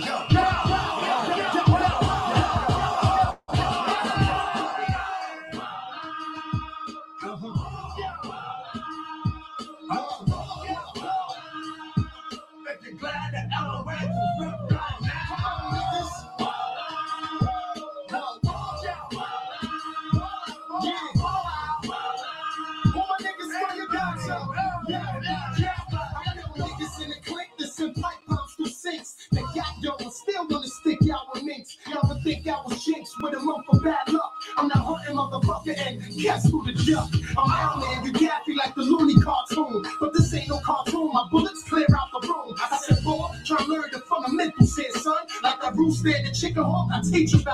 Still hawk, teach you about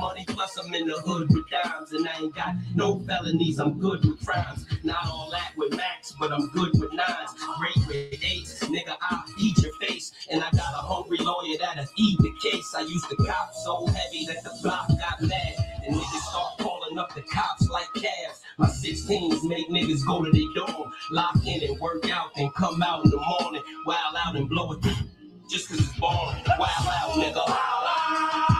money, plus I'm in the hood with dimes. And I ain't got no felonies, I'm good with crimes. Not all that with max, but I'm good with nines. Great with eights, nigga, I'll eat your face. And I got a hungry lawyer that'll eat the case. I used to cop so heavy that the block got mad. And niggas start calling up the cops like cabs. My 16s make niggas go to their dorm, lock in and work out, then come out in the morning, wild out and blow it just cause it's boring. Wild out, nigga. Just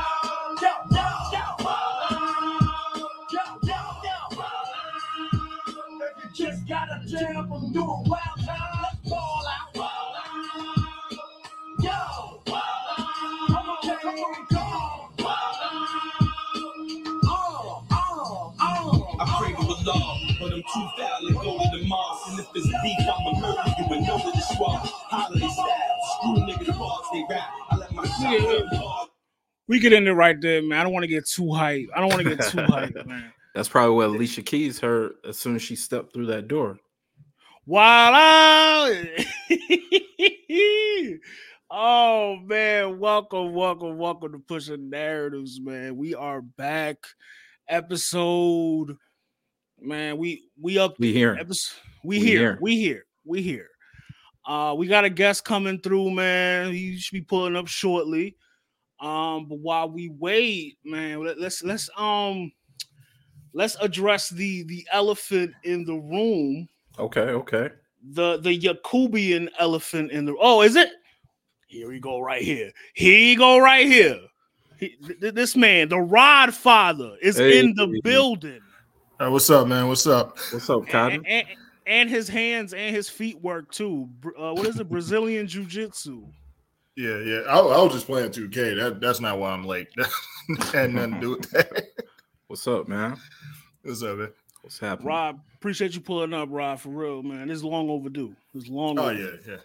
got a jam from doing wild time. Let's ball out. Yo. Come on, come on, come on. Oh, oh, oh. I pray to Allah, but I'm too foul and go to the mosque. And if it's beef, I'ma murder you and know that it's wrong. Holiday style, screw niggas bars, they rap. I let my shot hurt hard. We get in there right there, man. I don't want to get too hype. I don't want to get too hype, man. That's probably what Alicia Keys heard as soon as she stepped through that door. Out. oh man, welcome, welcome, welcome to Pushing Narratives, man. We are back. Episode, man. We we up. We here. Episode, we, We here. here. We here. We here. Uh, we got a guest coming through, man. He should be pulling up shortly. Um, but while we wait, man, let, let's let's um let's address the the elephant in the room Okay, okay. the the Yakubian elephant in the oh is it here we go right here here you go right here He- th- this man the rod father is in the Hey. building Hey, what's up, man? What's up? What's up, and, Cotton? and, and his hands and his feet work too uh, what is it brazilian jiu-jitsu Yeah, yeah. I, I was just playing 2K. That that's not why I'm late. Had nothing to do with that. What's up, man? What's up, man? What's happening? rob appreciate you pulling up rob for real man It's long overdue It's long Oh overdue. yeah, yeah.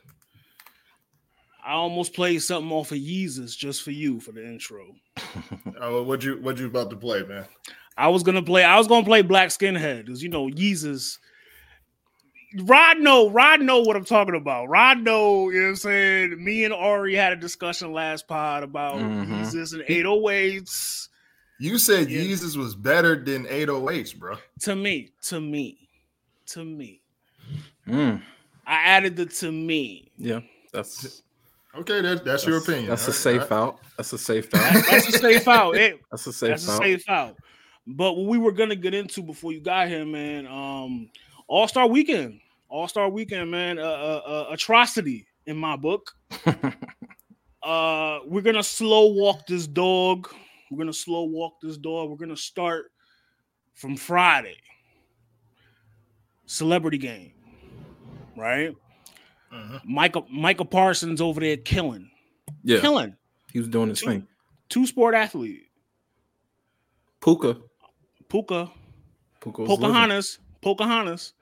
i almost played something off of yeezus just for you for the intro Oh, what you what you about to play, man? I was gonna play. I was gonna play Black Skinhead because you know Yeezus. Rod know, Rod know what I'm talking about. Rod know, you know what I'm saying. Me and Ari had a discussion last pod about Mhm. Yeezus and 808s. You said Yeah. Yeezus was better than 808s, bro. To me, to me, to me. Mm, I added the to me. yeah, that's Okay, that, that's, your opinion. That's a safe all right. out. That's a safe That- out. that's a safe out. It- That's a safe that's a out. safe out. But what we were gonna get into before you got here, man. Um, All Star Weekend, All Star Weekend, man. Uh, uh, uh, atrocity in my book. uh, we're gonna slow walk this dog. We're gonna slow walk this dog. We're gonna start from Friday. Celebrity game, right? Mhm. Michael Michael Parsons over there killing. Yeah, killing. he was doing his Two- thing. Two sport athlete. Puka, Puka, Puka was living. Pocahontas, Pocahontas.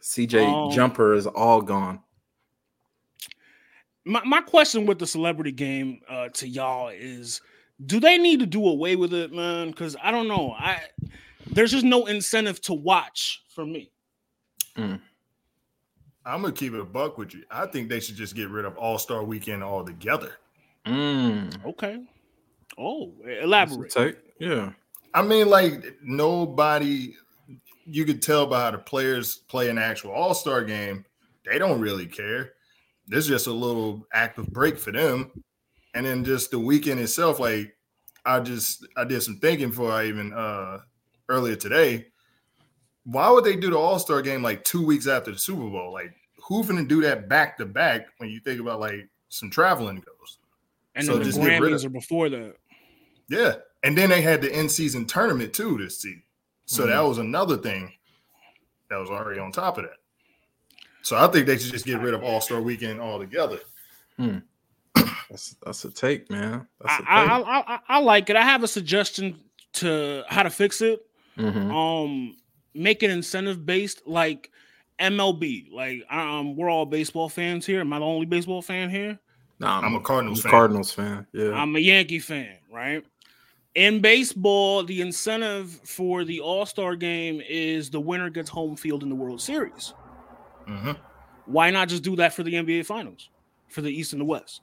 CJ Um, Jumper is all gone. My my question with the celebrity game uh, to y'all is, do they need to do away with it, man? Because I don't know. I there's just no incentive to watch for me. I'm gonna keep it a buck with you. I think they should just get rid of All Star Weekend altogether. Mm, Okay. Oh, elaborate. take. Yeah. I mean, like nobody. You could tell by how the players play an actual All Star game. They don't really care. This is just a little active break for them, and then just the weekend itself. Like I just I did some thinking before I even uh earlier today. Why would they do the All Star game like two weeks after the Super Bowl? Like who's gonna do that back to back when you think about like some traveling goes? And So then the just Grammys are before that. Yeah, and then they had the in season tournament too this season, so that was another thing that was already on top of that. So I think they should just get rid of All Star Weekend altogether. That's that's a take, man. That's I, a take. I, I, I, I like it. I have a suggestion to how to fix it. Mhm. Um, make it incentive based, like MLB. Like, um, we're all baseball fans here. Am I the only baseball fan here? Nah, I'm a Cardinals I'm fan. Cardinals fan. Yeah. I'm a Yankee fan, right? In baseball, the incentive for the All Star game is the winner gets home field in the World Series. Hmm Why not just do that for the NBA Finals, for the East and the West?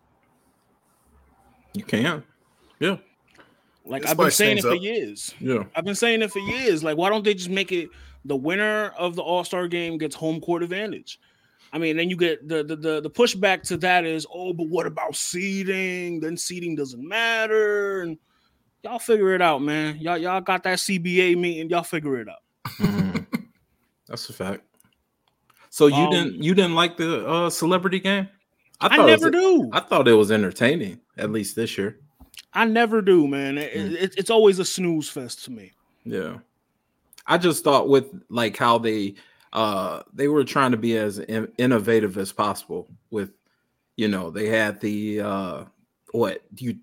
you can. Yeah. Like This I've been saying it things for years. Yeah. I've been saying it for years. Like, why don't they just make it the winner of the All Star game gets home court advantage? I mean, then you get the, the the the pushback to that is, oh, but what about seeding? Then seeding doesn't matter, and y'all figure it out, man. Y'all y'all got that CBA meeting. Y'all figure it out. Mhm. That's a fact. So you Um, didn't you didn't like the uh celebrity game? I, thought it was- never do. I thought it was entertaining, at least this year. I never do, man. It- Mm. it- it's always a snooze fest to me. Yeah. I just thought with like how they uh they were trying to be as in- innovative as possible with you know, they had the uh what you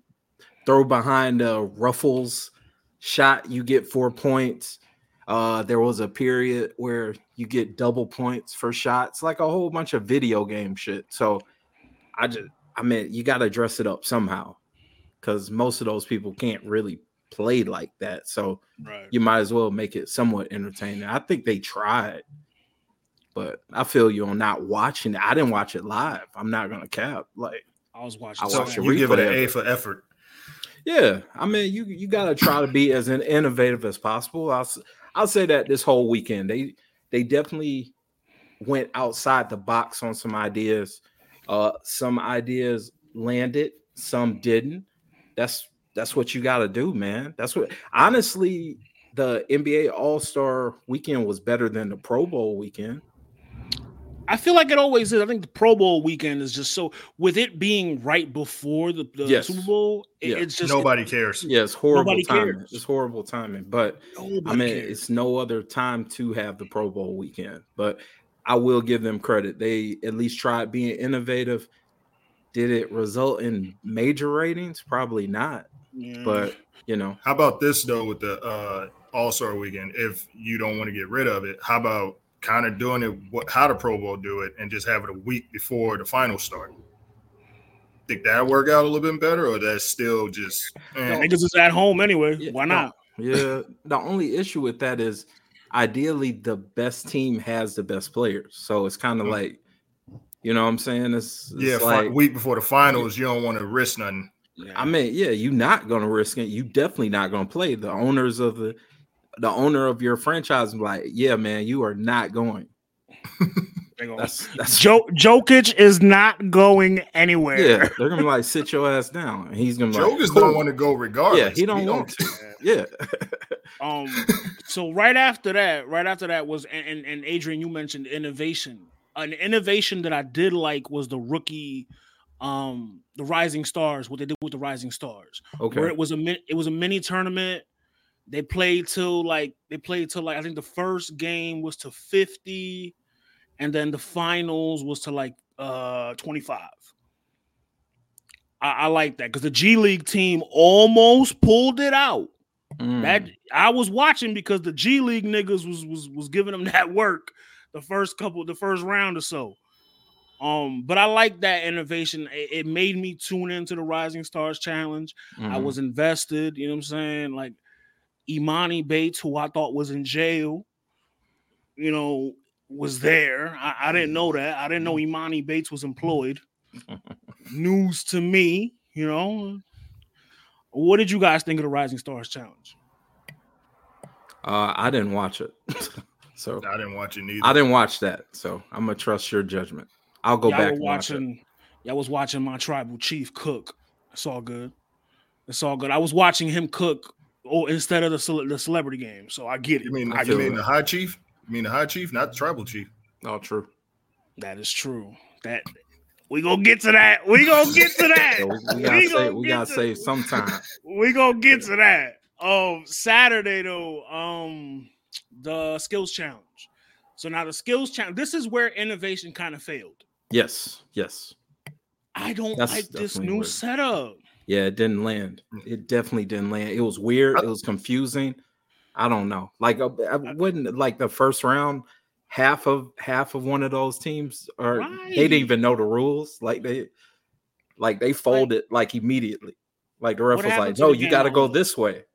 throw behind uh ruffles shot you get 4 points. Uh there was a period where you get double points for shots, like a whole bunch of video game shit. So I just I mean, you got to dress it up somehow cuz most of those people can't really play like that. So Right. you might as well make it somewhat entertaining. I think they tried, but I feel you on not watching it. I didn't watch it live. I'm not gonna cap. Like, I was watching. I So watched that. you give it an A for effort. yeah, I mean, you you gotta try to be as innovative as possible. I'll s- I'll say that this whole weekend they they definitely went outside the box on some ideas. Uh, some ideas landed, some didn't. That's that's what you got to do, man. That's what honestly the NBA All Star weekend was better than the Pro Bowl weekend. I feel like it always is. I think the Pro Bowl weekend is just so with it being right before the, the Yes. Super Bowl. It, Yeah. It's just Nobody cares. Yeah, it's horrible Nobody timing. cares. It's horrible timing, but nobody I mean, cares. it's no other time to have the Pro Bowl weekend, but I will give them credit. They at least tried being innovative. Did it result in major ratings? Probably not, Yeah. but you know, How about this though with the uh All Star Weekend? If you don't want to get rid of it, how about kind of doing it what how the Pro Bowl do it and just have it a week before the finals start? Think that work out a little bit better, or that's still just eh, niggas is at home anyway. Yeah, Why no. not? yeah. The only issue with that is ideally the best team has the best players, so it's kind of Mhm. like, you know, what I'm saying it's, it's yeah, fi- like week before the finals, you don't want to risk nothing. I mean, yeah, you're not gonna risk it. You definitely not gonna play. The owners of the the owner of your franchise is like, yeah, man, you are not going. They That's that's Jo- Jokic is not going anywhere. yeah. They're gonna be like, sit your ass down. And he's gonna be like, Jokers cool. don't want to go regardless. Yeah, he don't want to. Yeah, Um. so right after that, right after that was and, and and Adrian, you mentioned innovation. An innovation that I did like was the rookie, um, the Rising Stars. What they did with the Rising Stars, Okay. where it was a min- it was a mini tournament. They played till like they played till like I think the first game was to fifty, and then the finals was to like uh twenty five. I, I like that because the G League team almost pulled it out. Mm. That I was watching because the G League niggas was was was giving them that work the first couple, the first round or so. Um, but I like that innovation. It, it made me tune into the Rising Stars Challenge. I Mhm. was invested. You know what I'm saying? Like Emoni Bates, who I thought was in jail, you know, was there. I, I didn't know that. I didn't know Emoni Bates was employed. News to me, you know. What did you guys think of the Rising Stars Challenge? Uh, I didn't watch it, so I didn't watch it neither. I didn't watch that. So I'm gonna trust your judgment. I'll go y'all back were and watch it. watching. Y'all was watching my tribal chief cook. It's all good. It's all good. I was watching him cook. Oh, instead of the cele- the celebrity game, so I get it. you mean I you mean it. the high chief? You mean the high chief, not the tribal chief? Oh, true. That is true. That we gonna get to that. We gonna get to that. Yeah, we, we We gotta gonna say we gotta to- save some time. we gonna get to that. Um, Saturday though, um, the skills challenge. So now the skills challenge. This is where innovation kind of failed. Yes, yes. I don't That's like this new where- setup. Yeah, it didn't land. It definitely didn't land. It was weird. It was confusing. I don't know. Like uh, I uh, wouldn't like the first round. Half of half of one of those teams, or they didn't even know the rules. Like they, like they folded like immediately. Like the ref was like, "No, you got to go this way."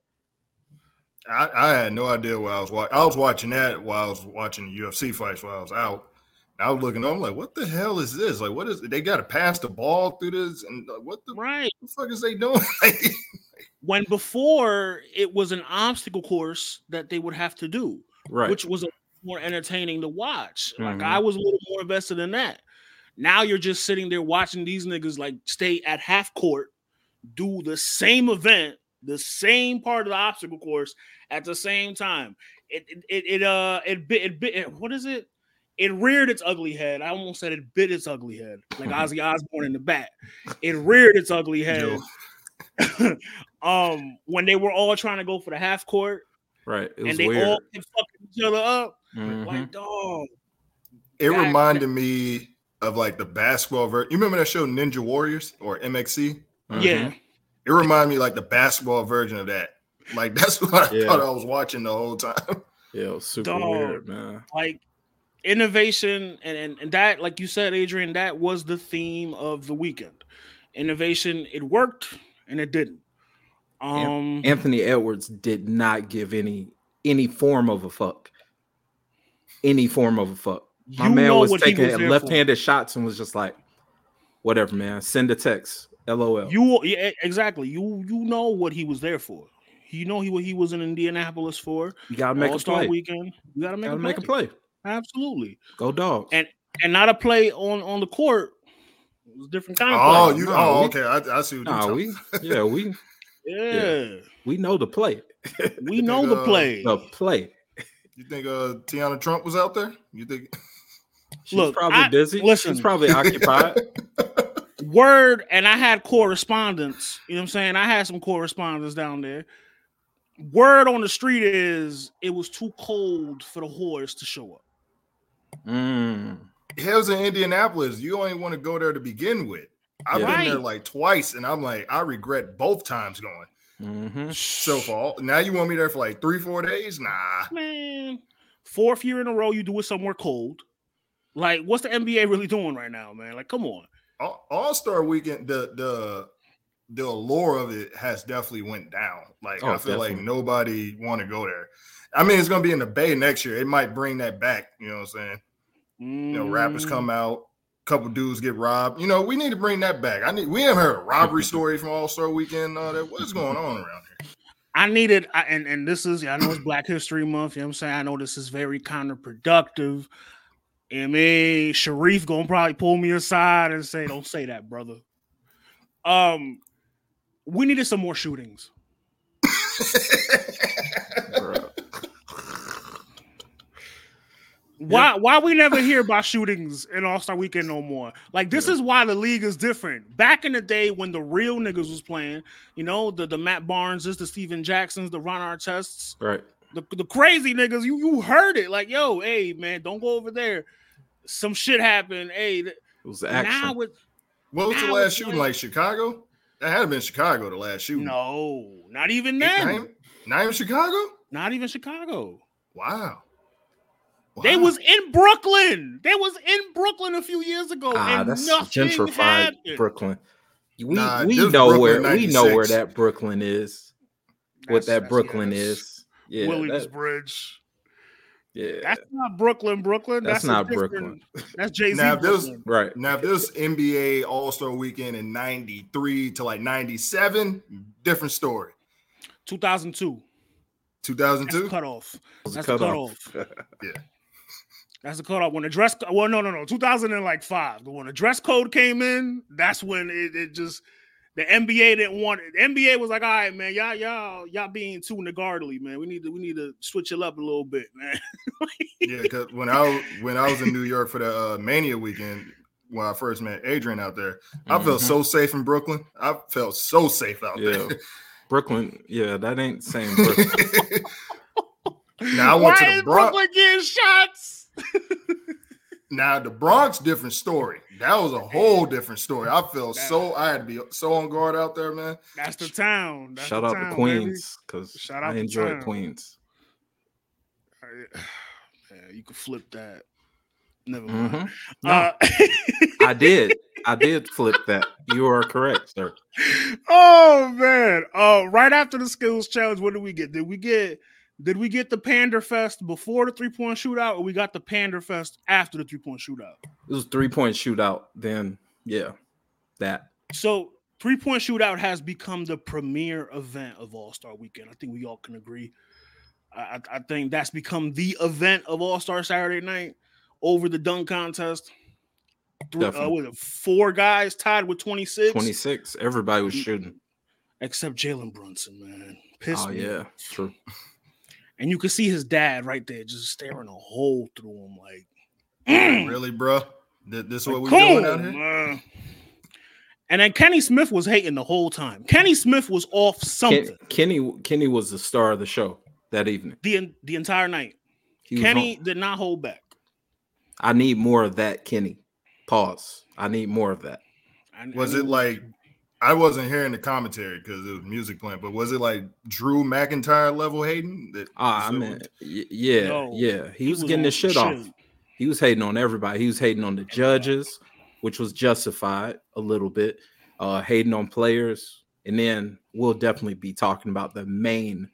I, I had no idea what I was watching. I was watching that while I was watching the UFC fights while I was out. I was looking. I'm like, what the hell is this? Like, what is? They got to pass the ball through this, and uh, what the, Right. what the fuck is they doing? When before it was an obstacle course that they would have to do. Right. which was a, more entertaining to watch. Like Mhm. I was a little more invested in that. Now you're just sitting there watching these niggas like stay at half court, do the same event, the same part of the obstacle course at the same time. It it it, uh it bit it bit it- what is it? It reared its ugly head. I almost said it bit its ugly head, like Ozzy Osbourne in the back. It reared its ugly head. um, when they were all trying to go for the half court, right. It was and they weird. all kept fucking each other up. Mhm. Like, dog. It That- reminded me of like the basketball version. You remember that show Ninja Warriors or MXC? Yeah. Mhm. It reminded me like the basketball version of that. Like that's what I Yeah. thought I was watching the whole time. Yeah, it was super Dog. weird, man. Like innovation and, and and that, like you said, Adrian, that was the theme of the weekend. Innovation, it worked and it didn't. Um Anthony Edwards did not give any any form of a fuck. Any form of a fuck. My you man was taking was left-handed shots and was just like, whatever, man. Send a text. LOL. You yeah, exactly. You you know what he was there for. You know he what he was in Indianapolis for. You gotta make a All-Star play. weekend. You gotta make, Gotta a, make a play. Play. Absolutely. Go dogs. And and not a play on on the court. It was a different kind of Oh, play. you No, oh we- okay. I, I see what you're nah, talking we about. yeah, we yeah. we know the play. We know the uh, play. The play. You think uh Tiana Trump was out there? You think She's Look, probably I- busy. listen. She's probably occupied. Word, and I had correspondence. You know what I'm saying? I had some correspondence down there. Word on the street is it was too cold for the horse to show up. Mm. it was in Indianapolis? You only want to go there to begin with. I've Yeah. been there like twice, and I'm like, I regret both times going. hmm So far, now you want me there for like three, four days? Nah. Man, fourth year in a row, you do it somewhere cold. Like, what's the NBA really doing right now, man? Like, come on. All Star Weekend, the the the allure of it has definitely went down. Like Oh, I feel like nobody want to go there. I mean, it's gonna be in the Bay next year. It might bring that back. You know what I'm saying? You know, rappers Mm, come out, couple dudes get robbed. You know, we need to bring that back. I need. We haven't heard a robbery story from All Star Weekend. All that. What's going on around here? I needed, I, and and this is, I know it's Black History Month. You know what I'm saying? I know this is very counterproductive. I mean, Sharif gonna probably pull me aside and say, "Don't say that, brother." Um, we needed some more shootings. Why why we never hear about shootings in All Star Weekend no more? Like this Yeah. is why the league is different. Back in the day when the real niggas was playing, you know, the the Matt Barneses, the Stephen Jacksons, the Ron Artests, Right. the, the crazy niggas, you you heard it. Like, yo, hey man, don't go over there. Some shit happened. Hey, It was action. now with What was the last shooting like- like? Chicago? That had to been Chicago the last shooting. No, not even Not even, not even Chicago. Not even Chicago. Wow. They was in Brooklyn. They was in Brooklyn a few years ago, Ah, and that's nothing gentrified happened. Brooklyn. We Nah, we know Brooklyn where we know where that Brooklyn is. what that Brooklyn yeah, that's is. Yeah, that- Williamsburg. yeah. That's not Brooklyn, Brooklyn. That's a not Brooklyn. That's Jay Z. Now, if this- right. Now, if this NBA All Star Weekend in '93 to like '97, different story. 2002. 2002 cutoff. Was That's cut the off. cutoff. That's the cutoff. When the dress, well, no, no, no, 2005. But when the dress code came in, that's when it, it just the NBA didn't want it. The NBA was like, all right, man, y'all, y'all, y'all being too niggardly, man. We need to, we need to switch it up a little bit, man. Yeah, because when I was when I was in New York for the uh, Mania weekend, when I first met Adrian out there, I felt Mhm. so safe in Brooklyn. I felt so safe out Yeah. there. Brooklyn. Yeah, that ain't the same Brooklyn. now I went Why to is the Bronx. Brooklyn getting shots? Now the Bronx, different story. That was a whole different story. I felt so I had to be so on guard out there, man. That's the town. That's Shout the out town, to. Queens because Shout I out to enjoy town. Queens. Yeah, you could flip that. Never mind. Mhm. No, Uh, I did. I did flip that. You are correct, sir. oh man! Uh, right after the skills challenge, what did we get? Did we get did we get the Pander Fest before the three point shootout, or we got the Pander Fest after the three point shootout? It was three point shootout. Then yeah, that. So three point shootout has become the premier event of All Star Weekend. I think we all can agree. I, I think that's become the event of All Star Saturday Night over the dunk contest. Three, uh, Definitely. was it four guys tied with twenty six? Twenty six. Everybody was shooting. except Jalen Brunson, man. Pissed Oh me. yeah, true. And you could see his dad right there, just staring a hole through him, like, mm, Really, bro? This is like, what we come doing out here? man. And then Kenny Smith was hating the whole time. Kenny Smith was off something Ken, Kenny Kenny was the star of the show that evening. the the entire night. He Kenny did not hold back. I need more of that, Kenny. Pause. I need more of that. I- Was I it like I wasn't hearing the commentary because it was music playing, but was it like Drew McIntyre level hating? That Ah, I mean, y- yeah, No, yeah. He, was, on getting his some shit off. He was hating on everybody. He was hating on the judges, which was justified a little bit. Uh, hating on players, and then we'll definitely be talking about the main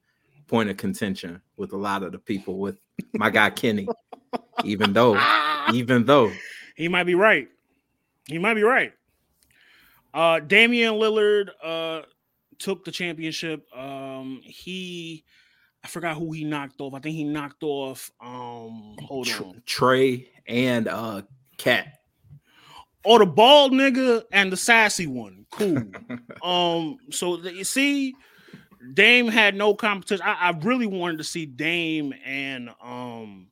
point of contention with a lot of the people with my guy Kenny. even though, even though, He might be right. He might be right. Uh Damian Lillard uh took the championship. Um he I forgot who he knocked off. I think he knocked off um hold on. Trae and uh Cat. Oh, the bald nigga and the sassy one. Cool. um so you see Dame had no competition. I, I really wanted to see Dame and um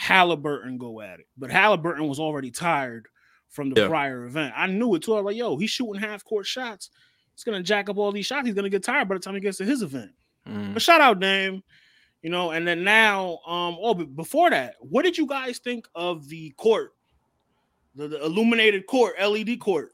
Haliburton go at it, but Haliburton was already tired from the Yeah. prior event. I knew it too. I was like, yo, he's shooting half court shots. He's gonna jack up all these shots. He's gonna get tired by the time he gets to his event. Mm. But shout out Dame, you know. And then now, um, oh, but before that, what did you guys think of the court, the, the illuminated court, LED court?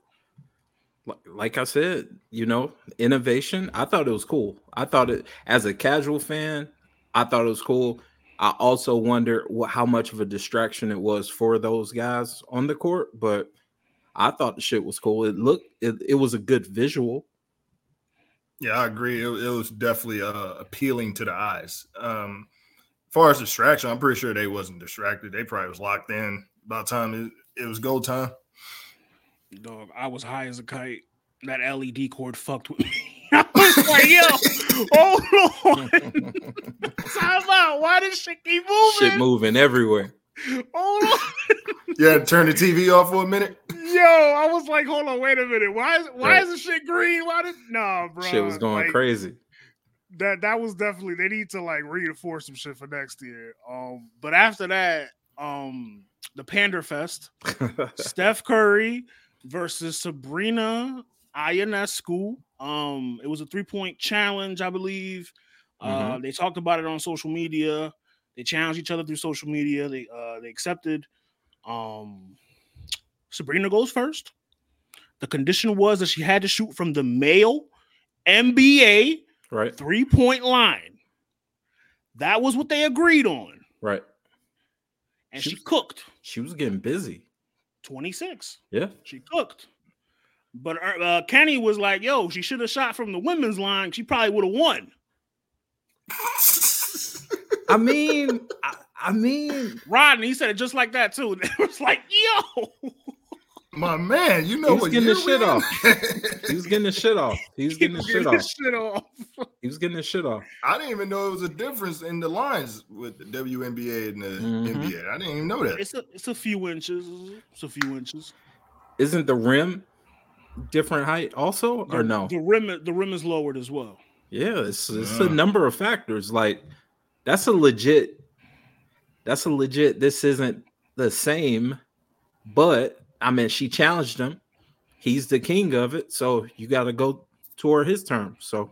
Like I said, you know, innovation. I thought it was cool. I thought it as a casual fan, I thought it was cool. I also wonder what how much of a distraction it was for those guys on the court, but I thought the shit was cool. It looked it, it was a good visual. Yeah, I agree. It, it was definitely uh, appealing to the eyes. Um, as far as distraction, I'm pretty sure they wasn't distracted. They probably was locked in by the time it, it was go time. Dog, I was high as a kite. That LED cord fucked with me. I was like, yo, hold on. Time out. Why does shit keep moving? Shit moving everywhere. Hold on. You had to turn the TV off for a minute. Yo, I was like, hold on, wait a minute. Why is why Right. is the shit green? Why did no, bro? Shit was going like, crazy. That that was definitely they need to like reinforce some shit for next year. Um, but after that, um, the Pander Fest, Steph Curry versus Sabrina Ionescu. Um, it was a three point challenge, I believe. Uh, they talked about it on social media. They challenged each other through social media. They uh they accepted. Um, Sabrina goes first. The condition was that she had to shoot from the male NBA Right. three point line. That was what they agreed on. Right. And She she was- cooked She was getting busy. 26. Yeah. She cooked. But uh, uh, Kenny was like, yo, she should have shot from the women's line. She probably would have won. I mean, I, I mean, Rodney, he said it just like that, too. It was like, yo, My man, you know He's what getting the shit off. he was getting the shit off. He was getting the shit off. this shit off. He was getting the shit off. I didn't even know it was a difference in the lines with the WNBA and the Mhm. NBA. I didn't even know that. It's a, it's a few inches. It's a few inches. Isn't the rim different height also, or no? The rim, the rim is lowered as well. Yeah, it's it's Yeah. a number of factors. Like that's a legit. That's a legit. This isn't the same, but I mean, she challenged him. He's the king of it, so you got to go toward his terms. So,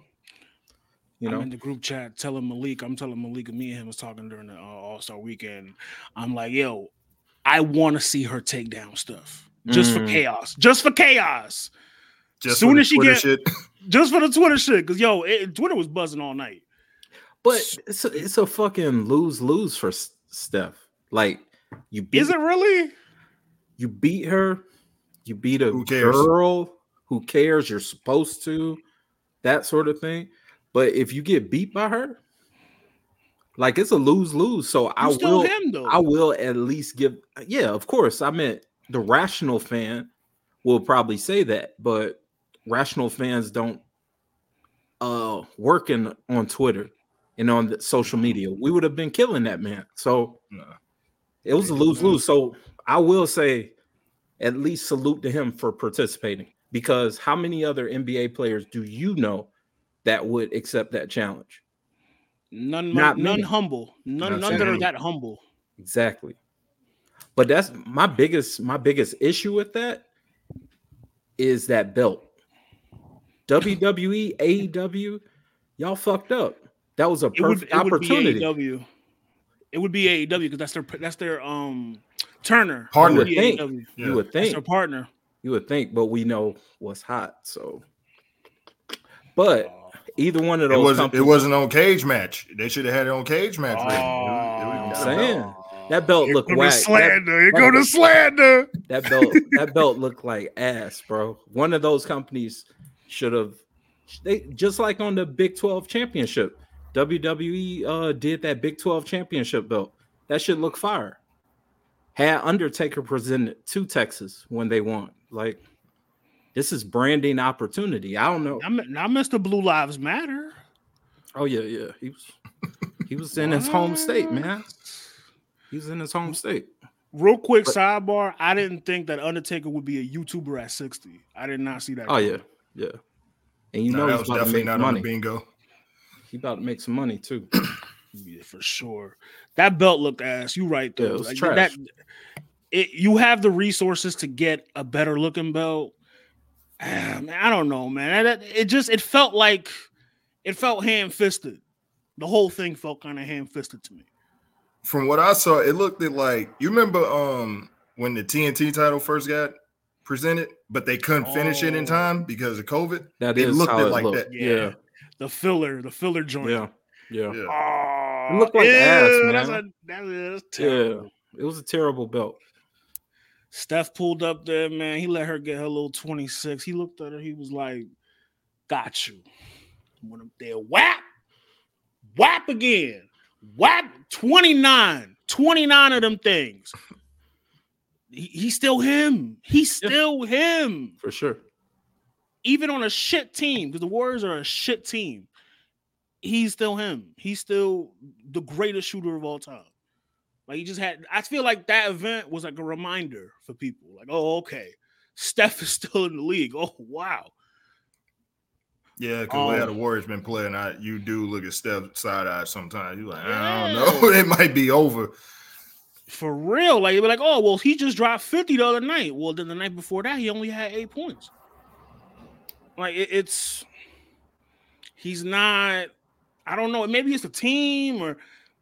you I'm know, in the group chat telling Malik, I'm telling Malik and me and him was talking during the uh, All Star weekend. I'm like, yo, I want to see her take down stuff just for Mm. chaos, just for chaos, Just soon for the as she Twitter get- shit. just for the Twitter shit. Cause yo, it, Twitter was buzzing all night. but it's a, it's a fucking lose lose for Steph. Like you beat Is it really? you beat her, you beat a Who cares? girl who cares, you're supposed to, that sort of thing. But if you get beat by her, like it's a lose lose. So I You still will him though. I will at least give yeah, of course. I meant the rational fan will probably say that, but rational fans don't uh working on Twitter and on the social media. We would have been killing that man. So No. it was a lose lose. So I will say, at least salute to him for participating because how many other NBA players do you know that would accept that challenge? none, not none many. humble. None, Not none that are that humble. Exactly. But that's my biggest my biggest issue with that is that belt. WWE, AEW, y'all fucked up. That was a It would, perfect it would be opportunity. AEW. It would be AEW because that's their that's their um Turner. It Partner. would Think. AEW. Yeah. You would That's think. their partner. You would think, but we know what's hot. So, but either one of It those wasn't. It wasn't on cage match. They should have had it on cage match. rating. It was- it was- I'm saying. belt. That belt Here looked whack. That, slander. Here that- go the slander. that belt, that belt looked like ass, bro. One of those companies should have. They just like on the Big Twelve championship. WWE uh, did that Big Twelve championship belt. That should look fire. Had Undertaker presented to Texas when they won. Like, this is branding opportunity. I don't know. Now, now Mr. Blue Lives Matter. Oh yeah, yeah. He was he was in his home state, man. He was in his home state. Real quick But- sidebar. I didn't think that Undertaker would be a YouTuber at 60. I did not see that. Oh yeah, yeah. And you No, know that he's was about to definitely make not on money. the bingo. He about to make some money too. Yeah, for sure. That belt looked ass. You right though. Yeah, it was Like, trash. That, it, you have the resources to get a better looking belt. Ah, man, I don't know, man. That- it just it felt like it felt hand fisted. The whole thing felt kind of hand fisted to me. From what I saw, it looked like you remember um when the TNT title first got presented, but they couldn't finish it in Oh. time because of COVID. That It is looked how it it like looked. that. Yeah, The filler, the filler joint. yeah, yeah. Yeah. Oh, It looked like ass, That's, man. a, that is Yeah. terrible. It was a terrible belt. Steph pulled up there, man. He let her get her little 26. He looked at her. He was like, Got you. Went up there, whap, whap again, whap 29, 29 of them things. He, he's still him. He's Yeah. still him. For sure. Even on a shit team, because the Warriors are a shit team. He's still him. He's still the greatest shooter of all time. Like he just had. I feel like that event was like a reminder for people. Like, oh, okay, Steph is still in the league. Oh, wow. Yeah, because the way how the Um, Warriors been playing, I you do look at Steph side eye sometimes. You like, I don't know, it might be over. For real. Like, you'd be like, oh, well, he just dropped 50 the other night. Well, then the night before that, he only had eight points. Like, it- it's, he's not, I don't know. Maybe it's the team or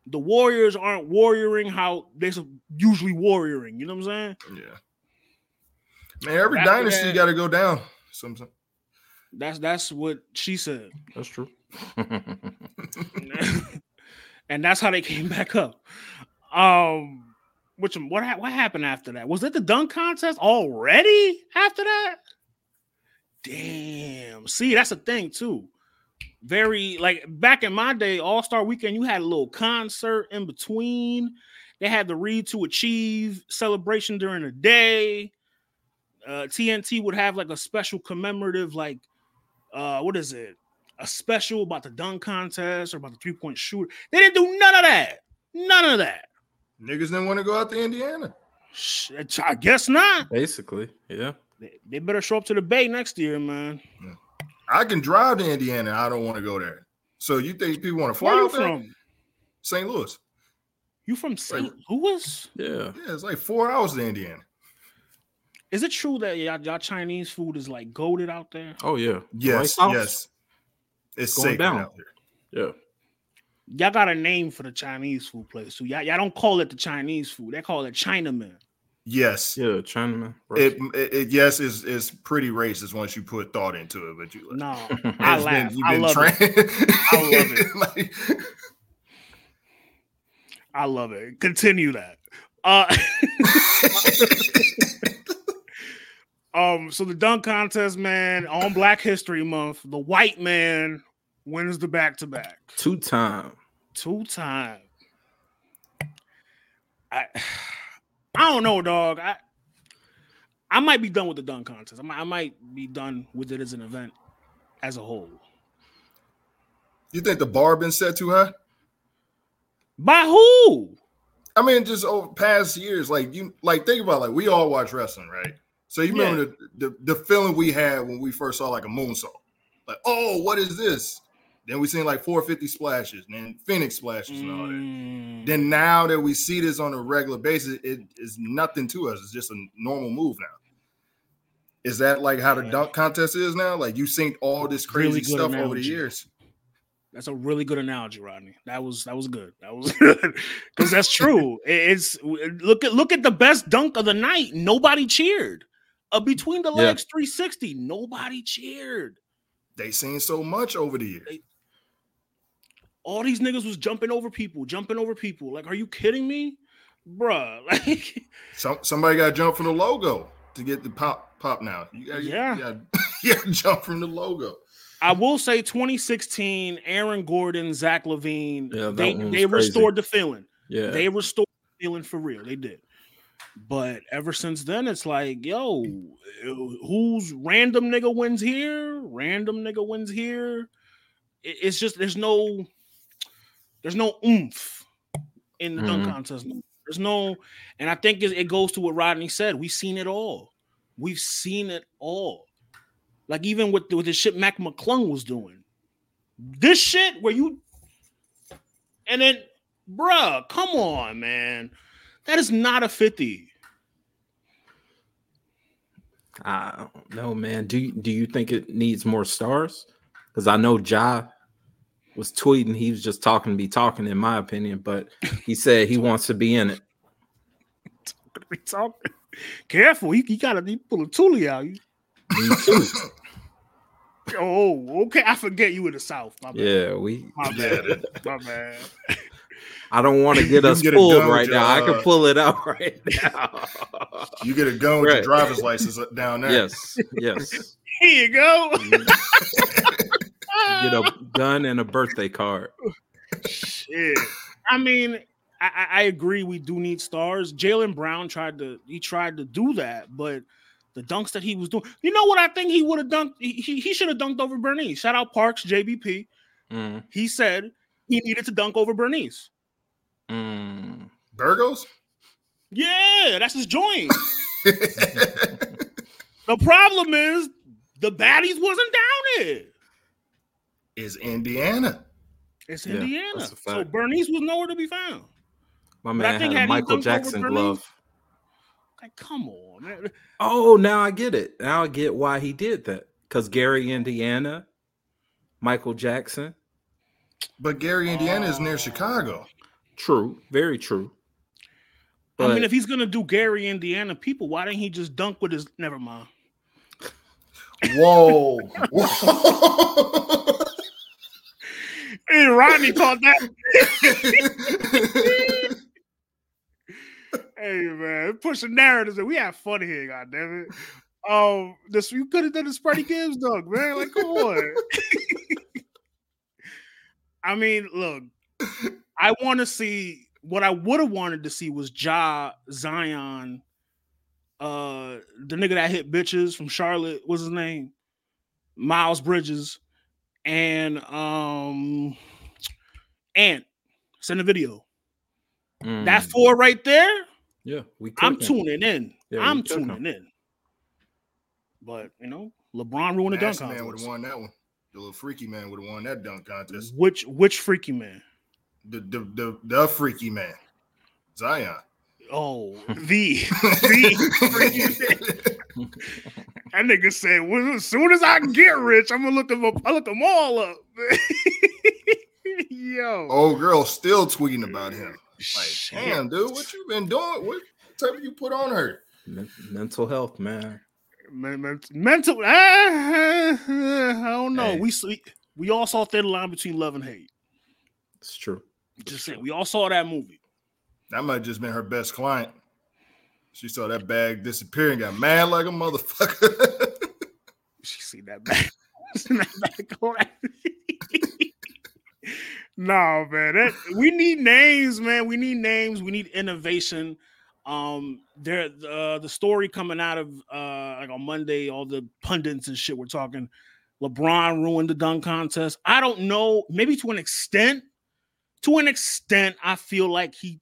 the Warriors aren't warrioring how they're usually warrioring. You know what I'm saying? Yeah. Man, every After dynasty got to go down. Sometimes. That's that's what she said. That's true. and that's how they came back up. Um, which what what happened after that? Was it the dunk contest already after that? Damn. See, that's a thing too. Very like back in my day, All Star Weekend, you had a little concert in between. They had the Read to Achieve celebration during the day. Uh, TNT would have like a special commemorative, like, uh, what is it? a special about the dunk contest or about the three point shooter. They didn't do none of that. None of that. Niggas didn't want to go out to Indiana. Sh- I guess not. Basically, yeah. They, they better show up to the Bay next year, man. I can drive to Indiana. I don't want to go there. So you think people want to fly Where you out there? from? St. Louis. You from St. Louis? Yeah. Yeah, it's like four hours to Indiana. Is it true that y'all, y'all Chinese food is like goaded out there? Oh yeah. Yes, White House? yes. It's Going sacred down. out there. Yeah. Y'all got a name for the Chinese food place. So y'all, y'all don't call it the Chinese food. They call it Chinaman. Yes. Yeah. Chinaman. It, it, it yes is is pretty racist once you put thought into it, but you No, I it's laugh. you've I love it. I love it. like, I love it. Continue that. Uh Um, so the dunk contest, man, on Black History Month, the white man wins the back to back Two time. two time. I I don't know, dog. I I might be done with the dunk contest. I might, I might be done with it as an event as a whole. you think the bar been set too high? By who? I mean, just over past years, like you like think about like we all watch wrestling, right? So you remember the, the the feeling we had when we first saw like a moonsault, like oh, what is this? Then we seen like 450 splashes, and then Phoenix splashes and all that. Mm, Then now that we see this on a regular basis, it is nothing to us. It's just a normal move now. Is that like how the Yeah. dunk contest is now? Like you've seen all this crazy Really stuff over the years. That's a really good analogy, Rodney. That was that was good. That was good because that's true. It's look at look at the best dunk of the night. Nobody cheered. Uh, between the Yeah. legs 360, nobody cheered. They seen so much over the years. All these niggas was jumping over people, jumping over people. Like, are you kidding me, bruh? Like, Some somebody got to jump from the logo to get the pop pop now. You got Yeah. you gotta, you gotta jump from the logo. I will say 2016, Aaron Gordon, Zach LaVine, Yeah, that they, one they crazy. restored the feeling. Yeah. They restored the feeling for real. They did. But ever since then, it's like, yo, who's random nigga wins here? Random nigga wins here. It's just there's no there's no oomph in the dunk Mhm. contest. There's no, and I think it, it goes to what Rodney said. We've seen it all. We've seen it all. Like even with with the shit Mac McClung was doing, this shit where you, and then, bruh, come on, man, that is not a fifty. I don't know, man. Do you, do you think it needs more stars? Because I know Ja was tweeting. He was just talking to be talking, in my opinion. But he said he wants to be in it. We talking. Careful, he, he gotta he pull a Thule out. You- Me too. Oh, okay. I forget you in the South. My bad. yeah, we. My bad. My bad. I don't want to get us get pulled right your, now. I can uh, pull it out right now. You get a gun with Right. your driver's license down there. yes, yes. Here you go. Get a gun and a birthday card. Shit. I mean, I, I- I agree. We do need stars. Jaylen Brown tried to he tried to do that, but the dunks that he was doing, you know what I think he would have dunked? He, he, he should have dunked over Bernice. Shout out Parks, JBP. Mm, He said he needed to dunk over Bernice. Mm. Burgos? Yeah, that's his joint. the problem is the baddies wasn't down there. is Indiana. It's Yeah, Indiana. that's So. Bernice was nowhere to be found. My I think had a had Michael Jackson Bernice- glove. Like, come on, man. Oh, now I get it. Now I get why he did that. Because Gary, Indiana, Michael Jackson. But Gary, Indiana is near Chicago. True, very true. I mean, if he's gonna do Gary, Indiana people, why didn't he just dunk with his? Never mind. Whoa. Whoa. Hey, Rodney caught that. hey man, pushing narratives. and We have fun here, god damn it. Um, this you could have done the Spready Gibbs dunk, man. Like, come on. I mean, look, I want to see what I would have wanted to see was Ja Zion, uh, the nigga that hit bitches from Charlotte. What's his name? Miles Bridges, and um, and send a video. That Mm, four right there, yeah, we. I'm cooking. tuning in. Yeah, I'm cooking. tuning in. But you know, LeBron ruined the dunk Nasty man would have won that one. The little freaky man would have won that dunk contest. Which which freaky man? The the the, the freaky man, Zion. Oh, the the freaky man. That nigga said, well, as soon as I get rich, I'm gonna look them up. I look them all up. Yo, Old girl still tweeting about him. Like, shit. damn, dude, what you been doing? What type you put on her? Mental health, man. Men- men- mental. I don't know. Hey. We we all saw thin line between love and hate. It's true. Just saying, we all saw that movie. That might have just been her best client. She saw that bag disappear and got mad like a motherfucker. She see that back. seen that back on. no, man. That, we need names, man. We need names. We need innovation. Um, there, uh, the story coming out of uh, like on Monday, all the pundits and shit were talking. LeBron ruined the dunk contest. I don't know, maybe to an extent. To an extent, I feel like he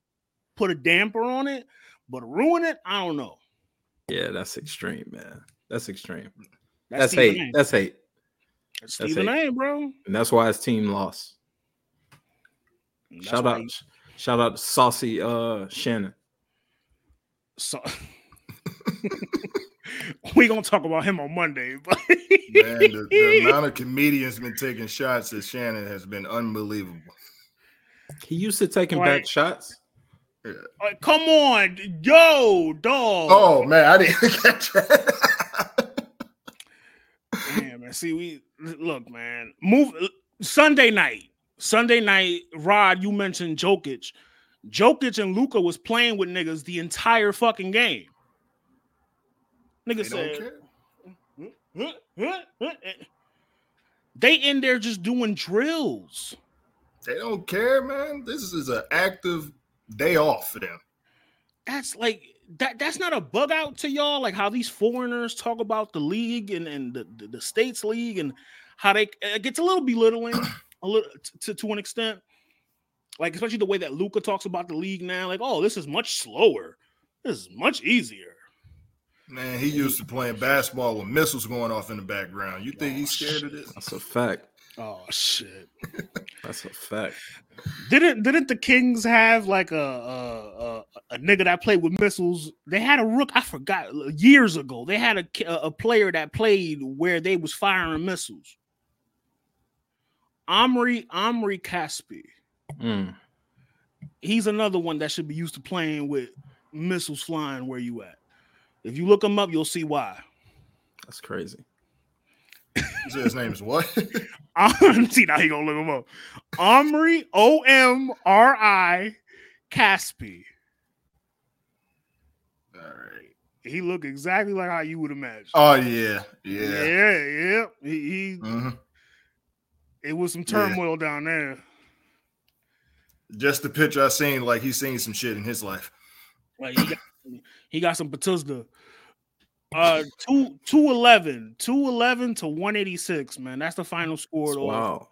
put a damper on it, but ruin it, I don't know. Yeah, that's extreme, man. That's extreme. That's, That's, hate. A. That's hate, That's Stephen hate. A, bro. and that's why his team lost. Shout out, he- shout out to Saucy uh Shannon. So we gonna talk about him on Monday, but Man, the, the amount of comedians been taking shots at Shannon has been unbelievable. He used to taking Right. back shots. Like, come on, yo, dog. Oh man, I didn't catch that. man, man. See, we look, man. Move Sunday night. Sunday night, Rod. You mentioned Jokic. Jokic and Luka was playing with niggas the entire fucking game. Nigga they said, don't care. they in there just doing drills. They don't care, man. This is an active day off for them. That's like that. That's not a bug out to y'all. Like how these foreigners talk about the league and and the, the, the states league and how they it gets a little belittling, a little to to an extent. Like especially the way that Luka talks about the league now. Like oh, this is much slower. This is much easier. Man, he used to playing basketball with missiles going off in the background. You think he's scared of this? That's a fact. Oh shit. That's a fact. Didn't didn't the Kings have like a a, a a nigga that played with missiles? They had a rook. I forgot years ago. They had a a a player that played where they was firing missiles. Omri Omri Caspi. Mm. He's another one that should be used to playing with missiles flying where you at. If you look him up, you'll see why. That's crazy. His name is what? Um, see now he gonna look him up. Omri O M R I Caspi. All right. He look exactly like how you would imagine. Oh yeah, yeah, yeah. yeah. He, he Mhm. it was some Yeah. turmoil down there. Just the picture I seen, like he's seen some shit in his life. Like he got, he got some patuzda. Uh, two two eleven, two eleven to one eighty six. Man, that's the final score. Wow.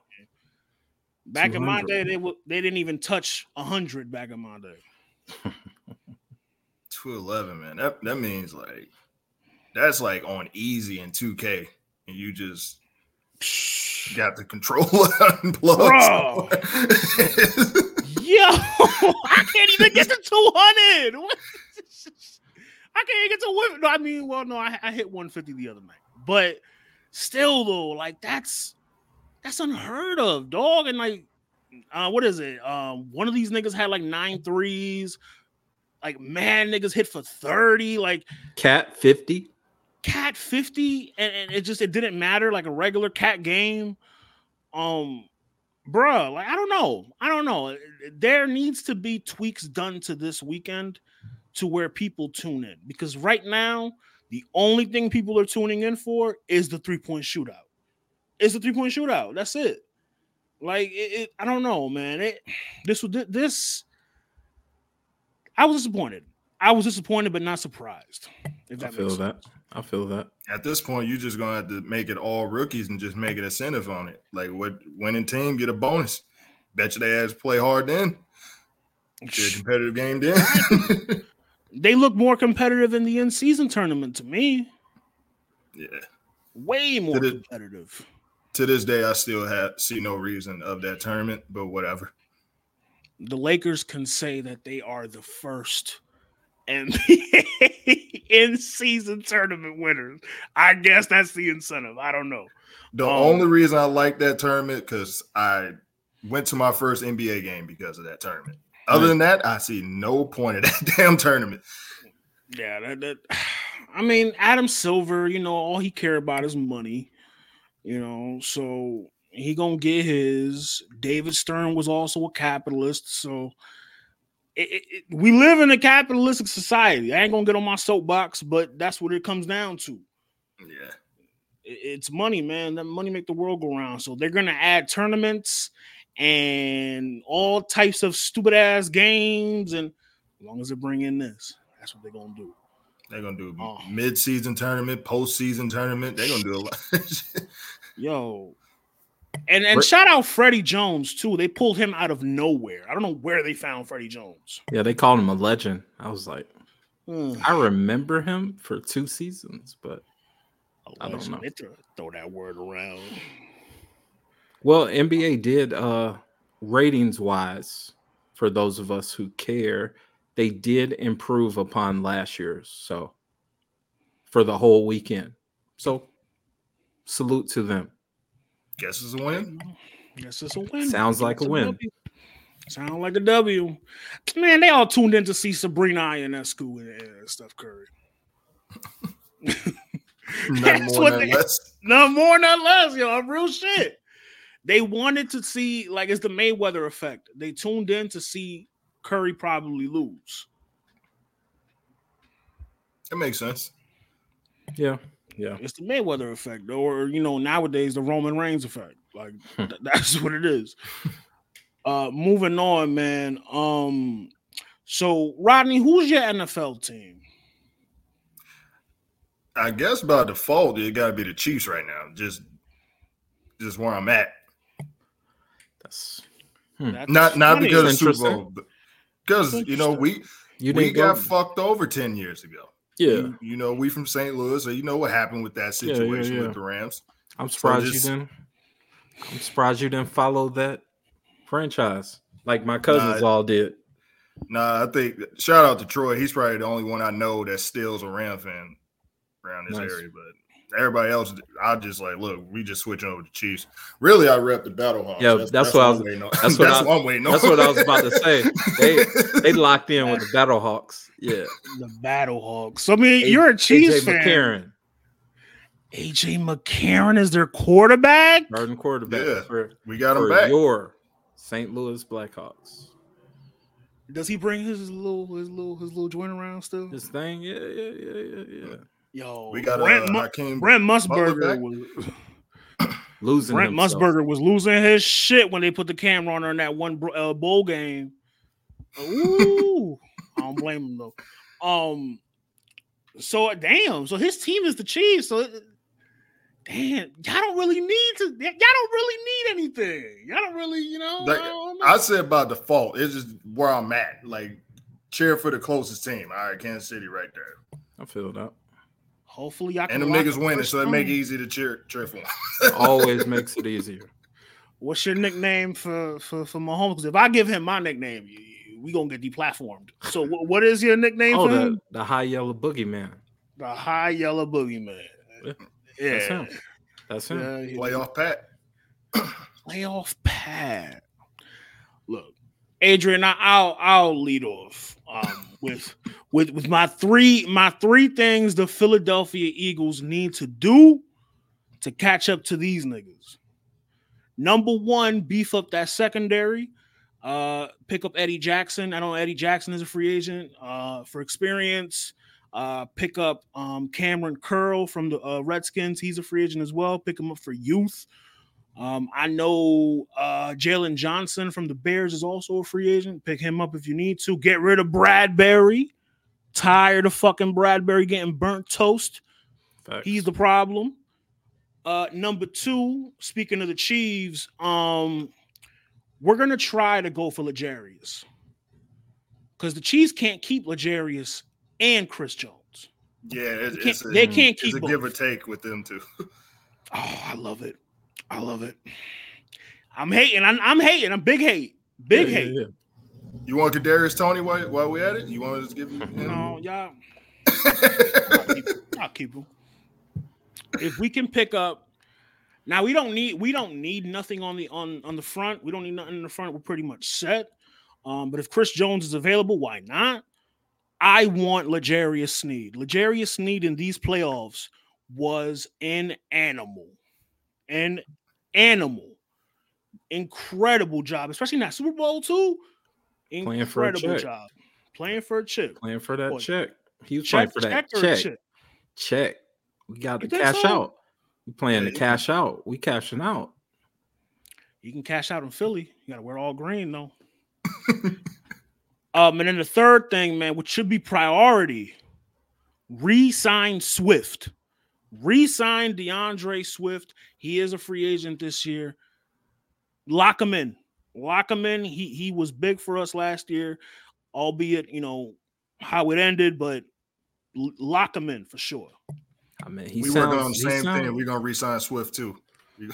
Back in my day, they w- they didn't even touch hundred. Back in my day. Two eleven, man. That that means like that's like on easy in two K, and you just got the controller Bro. unplugged. Yo, I can't even get to 200. What? I can't get to one. No, I mean, well, no, I, I hit 150 the other night, but still, though, like that's that's unheard of, dog. And like, uh, what is it? Um, one of these niggas had like nine threes. like man niggas hit for 30, like KAT 50. cat 50 and, and it just it didn't matter like a regular cat game um bruh like i don't know i don't know there needs to be tweaks done to this weekend to where people tune in because right now the only thing people are tuning in for is the three point shootout it's the three point shootout that's it like it, it i don't know man it this was this i was disappointed i was disappointed but not surprised if I feel that. I feel that. At this point, you're just gonna have to make it all rookies and just make an incentive on it. Like what winning team get a bonus. Bet you they ass play hard then. Get a competitive game then. they look more competitive in the in season tournament to me. yeah. Way more it- competitive. To this day, I still have see no reason of that tournament, but whatever. The Lakers can say that they are the first NBA in season tournament winners. I guess that's the incentive. I don't know. The Um, only reason I like that tournament because I went to my first NBA game because of that tournament. Other than that, I see no point of that damn tournament. Yeah, that, that I mean, Adam Silver, you know, all he care about is money. You know, so he gonna get his. David Stern was also a capitalist, so it, it, it- we live in a capitalistic society. I ain't gonna get on my soapbox, but that's what it comes down to. Yeah. It- it's money, man. That money make the world go round. So they're gonna add tournaments and all types of stupid ass games, and as long as they bring in this, that's what they're gonna do. They're gonna do Oh. mid-season tournament, postseason tournament. They're gonna do a lot. Yo. And and Right. shout out Freddie Jones too. They pulled him out of nowhere. I don't know where they found Freddie Jones. Yeah, they called him a legend. I was like, Hmm. I remember him for two seasons, but I don't Alleged. know. They throw, throw that word around. Well, NBA did uh ratings wise for those of us who care, they did improve upon last year's. So for the whole weekend. So salute to them. Guess it's a win. Guess it's a win. Sounds like a win. W. Sound like a W. Man, they all tuned in to see Sabrina Ionescu and, and Steph Curry. None That's more, what none they- less. No more, not less, yo. I'm Real shit. They wanted to see, like, it's the Mayweather effect. They tuned in to see Curry probably lose. That makes sense. Yeah. Yeah. It's the Mayweather effect, or you know, nowadays the Roman Reigns effect. Like th- that's what it is. Uh moving on, man. Um, so Rodney, who's your NFL team? I guess by default, it got to be the Chiefs right now. Just, just where I'm at. That's hmm. That's Not, not because of Super Bowl, because you know we you we got go- fucked over ten years ago. Yeah. You, you know we from St. Louis, so you know what happened with that Yeah, yeah, situation yeah. with the Rams. I'm surprised just- you didn't. I'm surprised you didn't follow that franchise like my cousins Nah, all did. Nah, I think shout out to Troy. He's probably the only one I know that still's a Ram fan around this Nice. area. But everybody else, I just like look. We just switching over to Chiefs. Really, I rep the Battle Hawks. Yeah, that's what I was- I'm waiting on. that's what I- I'm waiting on. That's what I was about to say. They they locked in with the Battle Hawks. Yeah. The Battle Hawks. I mean, you're a Chiefs AJ fan. McCarron, AJ McCarron is their quarterback. starting quarterback Yeah, for, we got him for back. your St. Louis Blackhawks. Does he bring his little his little his little joint around still? His thing, yeah, yeah, yeah, yeah, yeah. Yo, we got Brent, uh, Mu- Hakeem. Brent Butler Musburger was Losing Brent himself. Musburger was losing his shit when they put the camera on her in that one uh, bowl game. Ooh, I don't blame him though. Um, so damn, so his team is the Chiefs. So it- damn, y'all don't really need to. Y'all don't really need anything. Y'all don't really, you know. Like, I know. I said by default, it's just where I'm at. Like cheer for the closest team. All right, Kansas City right there. I feel that. Hopefully, y'all And can them niggas the winning, so it make it easy to cheer cheer for. Always makes it easier. What's your nickname for for for Mahomes? Because if I give him my nickname, you- you- we gonna get deplatformed. So wh- what is your nickname Oh, for the, him? the high yellow boogeyman. The high yellow boogeyman. Yeah, Yeah, That's him. That's him. Yeah, he- Playoff Pat. playoff Pat. Look, Adrian, I, I'll I'll lead off. Um, with with with my three my three things the Philadelphia Eagles need to do to catch up to these niggas. Number one, beef up that secondary. Uh, pick up Eddie Jackson. I know Eddie Jackson is a free agent uh, for experience. Uh, pick up um, Kamren Curl from the uh, Redskins. He's a free agent as well. Pick him up for youth. Um, I know uh, Jaylon Johnson from the Bears is also a free agent. Pick him up if you need to. Get rid of Bradberry. Tired of fucking Bradberry getting burnt toast. Facts. He's the problem. Uh, number two, speaking of the Chiefs, um, we're gonna try to go for L'Jarius because the Chiefs can't keep L'Jarius and Chris Jones. Yeah, it's, They can't- it's a, they can't it's keep a both. give or take with them too. Oh, I love it. I love it. I'm hating. I'm, I'm hating. I'm big hate. Big Yeah, yeah, hate. yeah. You want Kadarius Toney while, while we at it? You want to just give him? No, y'all. I'll keep, I'll keep him. If we can pick up, now we don't need we don't need nothing on the on on the front. We don't need nothing in the front. We're pretty much set. Um, but if Chris Jones is available, why not? I want L'Jarius Sneed. L'Jarius Sneed in these playoffs was an animal, an animal. Incredible job, especially in that Super Bowl two. Playing for a Incredible check. job. Playing for a chip. Playing for that Boy, check. He was Check, playing for that check check. Check. We got to cash so? out. We playing Yeah, to cash out. We cashing out. You can cash out in Philly. You gotta wear all green though. um, and then the third thing, man, which should be priority, re-sign Swift. Re-sign D'Andre Swift. He is a free agent this year. Lock him in. Lock him in. He he was big for us last year, albeit you know how it ended, but l- lock him in for sure. I mean, he we sounds, working on the same sounds- thing. We're gonna resign Swift too.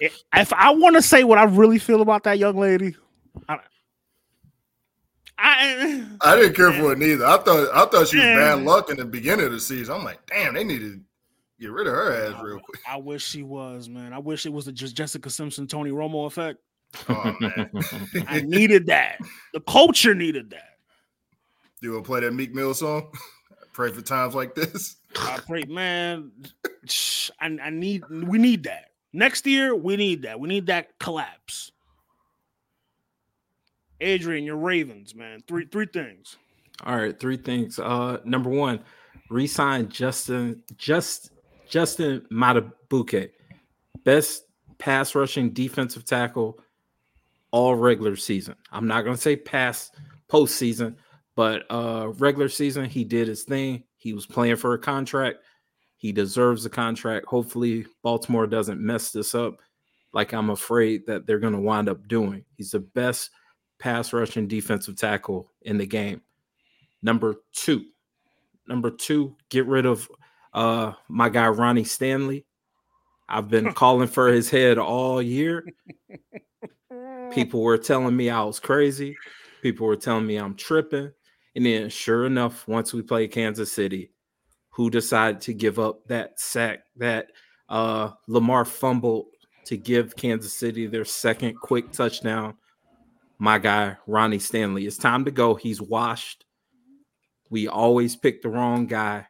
If I want to say what I really feel about that young lady, I, I I didn't care for it neither. I thought I thought she was bad luck in the beginning of the season. I'm like, damn, they need to get rid of her ass real quick. I wish she was, man. I wish it was the Jessica Simpson, Tony Romo effect. Oh man, I needed that. The culture needed that. Do you want to play that Meek Mill song? Pray for times like this. I pray, man. I, I need. We need that next year. We need that. We need that collapse. Adrian, your Ravens, man. Three three things. All right, three things. Uh, number one, resign Justin just Justin Madubuike, best pass rushing defensive tackle all regular season. I'm not gonna say past postseason, but uh regular season he did his thing. He was playing for a contract. He deserves a contract. Hopefully, Baltimore doesn't mess this up like I'm afraid that they're gonna wind up doing. He's the best pass rushing defensive tackle in the game. Number two, number two, get rid of uh my guy Ronnie Stanley. I've been calling for his head all year. People were telling me I was crazy. People were telling me I'm tripping. And then, sure enough, once we played Kansas City, who decided to give up that sack that uh Lamar fumbled to give Kansas City their second quick touchdown? My guy, Ronnie Stanley. It's time to go. He's washed. We always pick the wrong guy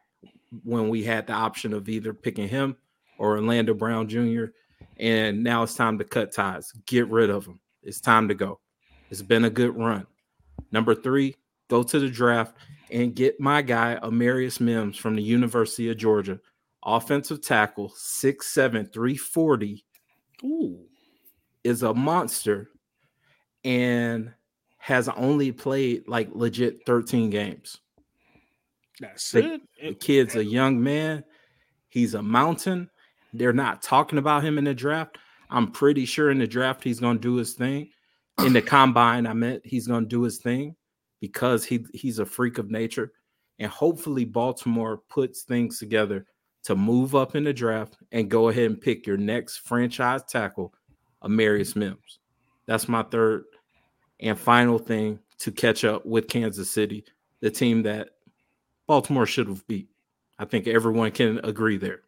when we had the option of either picking him or Orlando Brown Jr. And now it's time to cut ties. Get rid of him. It's time to go. It's been a good run. Number three, go to the draft and get my guy Amarius Mims from the University of Georgia, offensive tackle, 6'7, 340, Ooh, is a monster and has only played like legit 13 games. that's The- it. The kid's a young man. He's a mountain. They're not talking about him in the draft. I'm pretty sure in the draft he's going to do his thing. In the combine, I meant he's going to do his thing because he he's a freak of nature. And hopefully Baltimore puts things together to move up in the draft and go ahead and pick your next franchise tackle, Amarius Mims. That's my third and final thing to catch up with Kansas City, the team that Baltimore should have beat. I think everyone can agree there.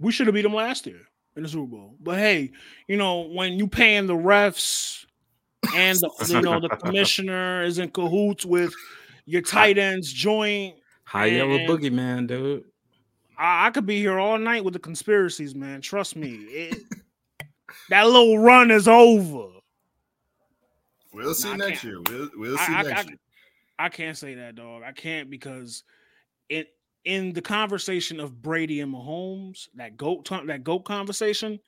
we should have beat them last year. in the Super Bowl. But hey, you know when you paying the refs and the, you know the commissioner is in cahoots with your tight ends joint. High yellow boogeyman, dude. I, I could be here all night with the conspiracies, man. Trust me. It, that little run is over. We'll see I next year. We'll we'll I- see I- next I- year. I can't say that, dog. I can't because it in the conversation of Brady and Mahomes, that goat that goat conversation,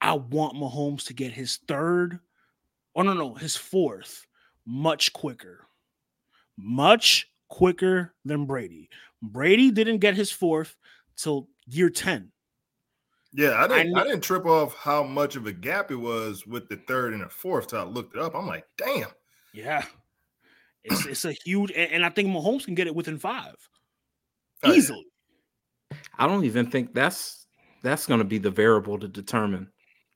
I want Mahomes to get his third, oh no, no, his fourth, much quicker, much quicker than Brady. Brady didn't get his fourth till year ten. Yeah, I didn't. I, kn- didn't trip off how much of a gap it was with the third and the fourth. Till I looked it up, I'm like, damn. Yeah, it's it's a huge, and, and I think Mahomes can get it within five. yeah. easily. I don't even think that's that's going to be the variable to determine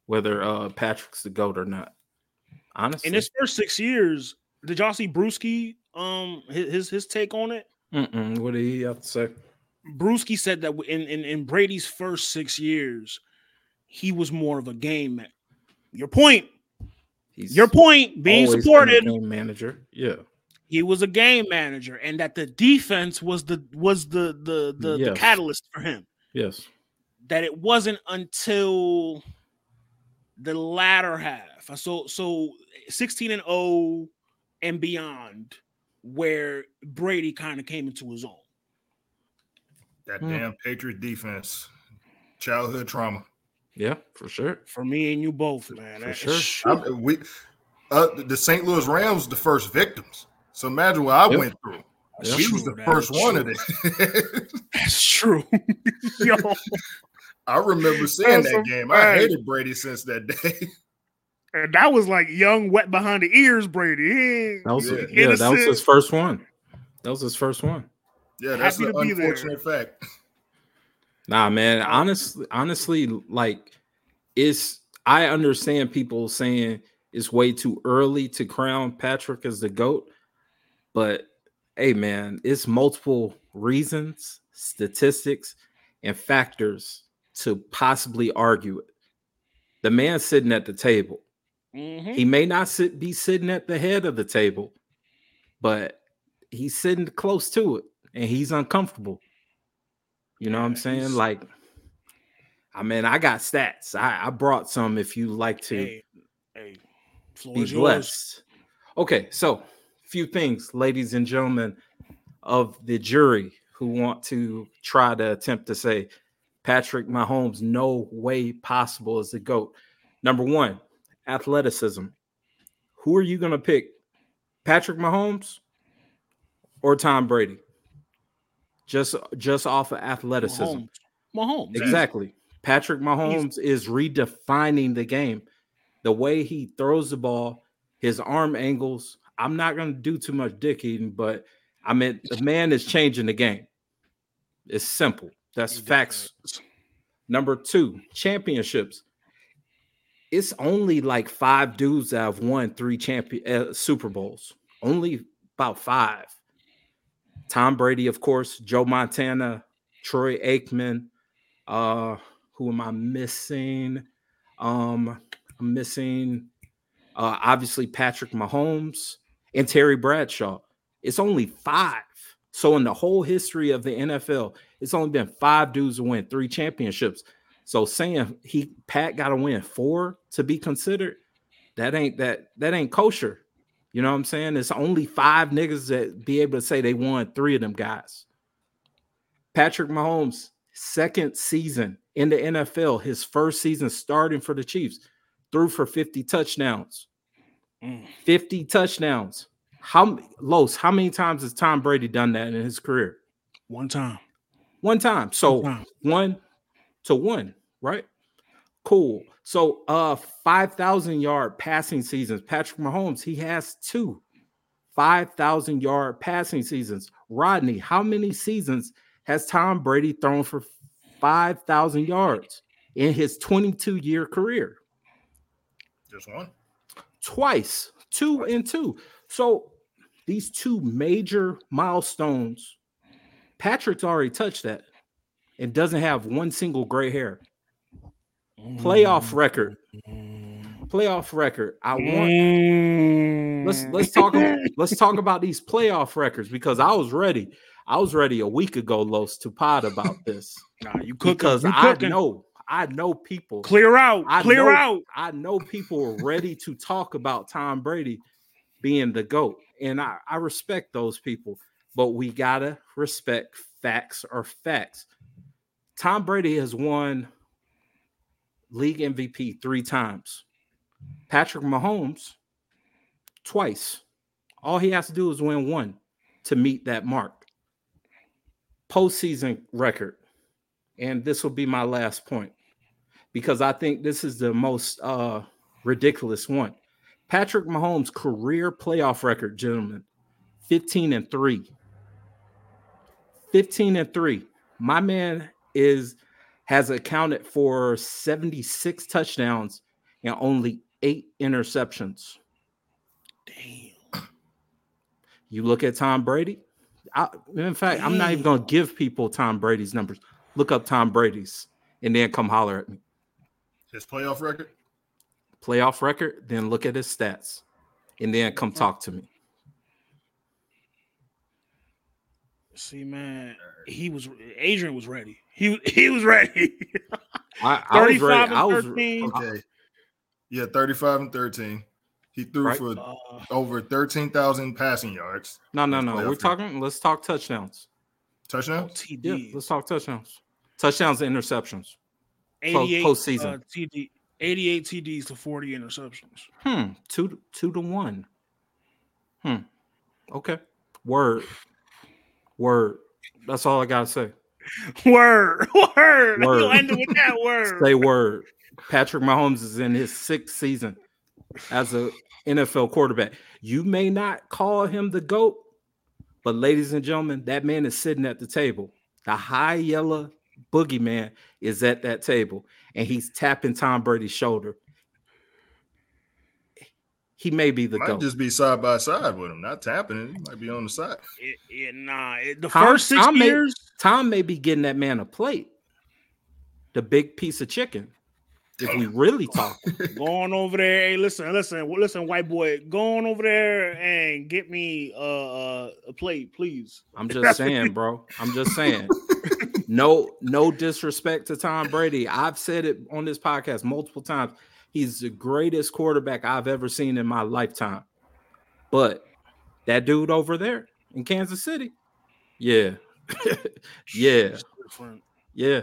whether uh Patrick's the goat or not. Honestly, in his first six years, did y'all see Brewski? Um, his his, his take on it. Mm-mm, what did he have to say? Brewski said that in, in in Brady's first six years, he was more of a game man. Your point, He's your point, being always been a supported. game manager. Yeah, He was a game manager, and that the defense was the was the the the, the catalyst for him. yes, That it wasn't until the latter half, uh, so so sixteen and zero and beyond, where Brady kind of came into his own. That Hmm. damn Patriot defense, childhood trauma. yeah, for sure. For me and you both, man. For That- sure. I, we, uh, the St. Louis Rams, the first victims. So imagine what I Yep. went through. She He was the that first is one of true. it. That's true. Yo, I remember seeing That's that a game. I hated Brady since that day. and that was like young, wet behind the ears, Brady. That was Yeah. yeah, that was his first one. That was his first one. Yeah, that's Happy an to be there. unfortunate fact. Nah, man. Honestly, honestly, like it's I understand people saying it's way too early to crown Patrick as the GOAT, but hey man, it's multiple reasons, statistics, and factors to possibly argue it. The man sitting at the table. Mhm. He may not sit be sitting at the head of the table, but he's sitting close to it and he's uncomfortable. You know what I'm saying? Like, I mean, I got stats. I, I brought some if you like to Hey, hey, be is yours. blessed. Okay, so few things, ladies and gentlemen of the jury who want to try to attempt to say Patrick Mahomes, no way possible is the GOAT. Number one, athleticism. Who are you going to pick? Patrick Mahomes or Tom Brady? Just just off of athleticism. Mahomes. Mahomes. Exactly. Patrick Mahomes is redefining the game. The way he throws the ball, his arm angles. I'm not going to do too much dick eating, but I mean, the man is changing the game. It's simple. That's He facts. does. Number two, championships. It's only like five dudes that have won three champion uh, Super Bowls. Only about five. Tom Brady, of course, Joe Montana, Troy Aikman. Uh, who am I missing? Um, I'm missing uh obviously Patrick Mahomes and Terry Bradshaw. It's only five. So in the whole history of the NFL, it's only been five dudes to win three championships. So saying he Pat got to win four to be considered, that ain't that that ain't kosher. You know what I'm saying? It's only five niggas that be able to say they won three of them guys. Patrick Mahomes, second season in the NFL, his first season starting for the Chiefs, threw for 50 touchdowns. Mm. 50 touchdowns. How Los, how many times has Tom Brady done that in his career? One time. One time. So One time. one to one, right? Cool. So uh 5,000 yard passing seasons. Patrick Mahomes, he has two 5,000 yard passing seasons. Rodney, how many seasons has Tom Brady thrown for 5,000 yards in his 22 year career? Just one. Twice, two and two. So these two major milestones, Patrick's already touched that and doesn't have one single gray hair. Playoff record. Playoff record. I want Mm. let's let's talk let's talk about these playoff records because I was ready. I was ready a week ago, Los, to pod about this Nah, you cooking. because you I know I know people. Clear out. I Clear know- out. I know people are ready to talk about Tom Brady being the GOAT. And I, I respect those people, but we gotta respect facts are facts. Tom Brady has won league MVP three times. Patrick Mahomes twice. All he has to do is win one to meet that mark. Postseason record. And this will be my last point because I think this is the most uh, ridiculous one. Patrick Mahomes' career playoff record, gentlemen, 15 and 3. 15 and 3. My man is has accounted for 76 touchdowns and only 8 interceptions. Damn. You look at Tom Brady. I, in fact, I'm not even going to give people Tom Brady's numbers. Look up Tom Brady's and then come holler at me. His playoff record. Playoff record, then look at his stats and then come talk to me. See, man, he was Adrian was ready. He he was ready. I, I was 35 ready. and I was 13. Okay. Yeah, 35 and 13. He threw Right. for Uh, over 13,000 passing yards. no, no, no. We're talking. Let's talk touchdowns. Touchdowns? Yeah, TD. let's talk touchdowns. Touchdowns and interceptions. 88 postseason. Uh, TD, 88 TDs to 40 interceptions. Hmm. Two two to one. Hmm. Okay. Word. Word. That's all I gotta say. Word, word. Word. You ended with that word. Say word. Patrick Mahomes is in his sixth season as a NFL quarterback. You may not call him the GOAT, but ladies and gentlemen, that man is sitting at the table. The high yellow boogeyman is at that table and he's tapping Tom Brady's shoulder. He may be the Might GOAT. just be side by side with him, not tapping it. He might be on the side. It, it, nah, it, the Tom- first six Tom may- years. Tom may be getting that man a plate, the big piece of chicken. If we really talk, Going over there, hey, listen, listen, listen, white boy, go on over there and get me uh, a plate, please. I'm just saying, bro. I'm just saying. No, no disrespect to Tom Brady. I've said it on this podcast multiple times. He's the greatest quarterback I've ever seen in my lifetime. But that dude over there in Kansas City, yeah, yeah, yeah.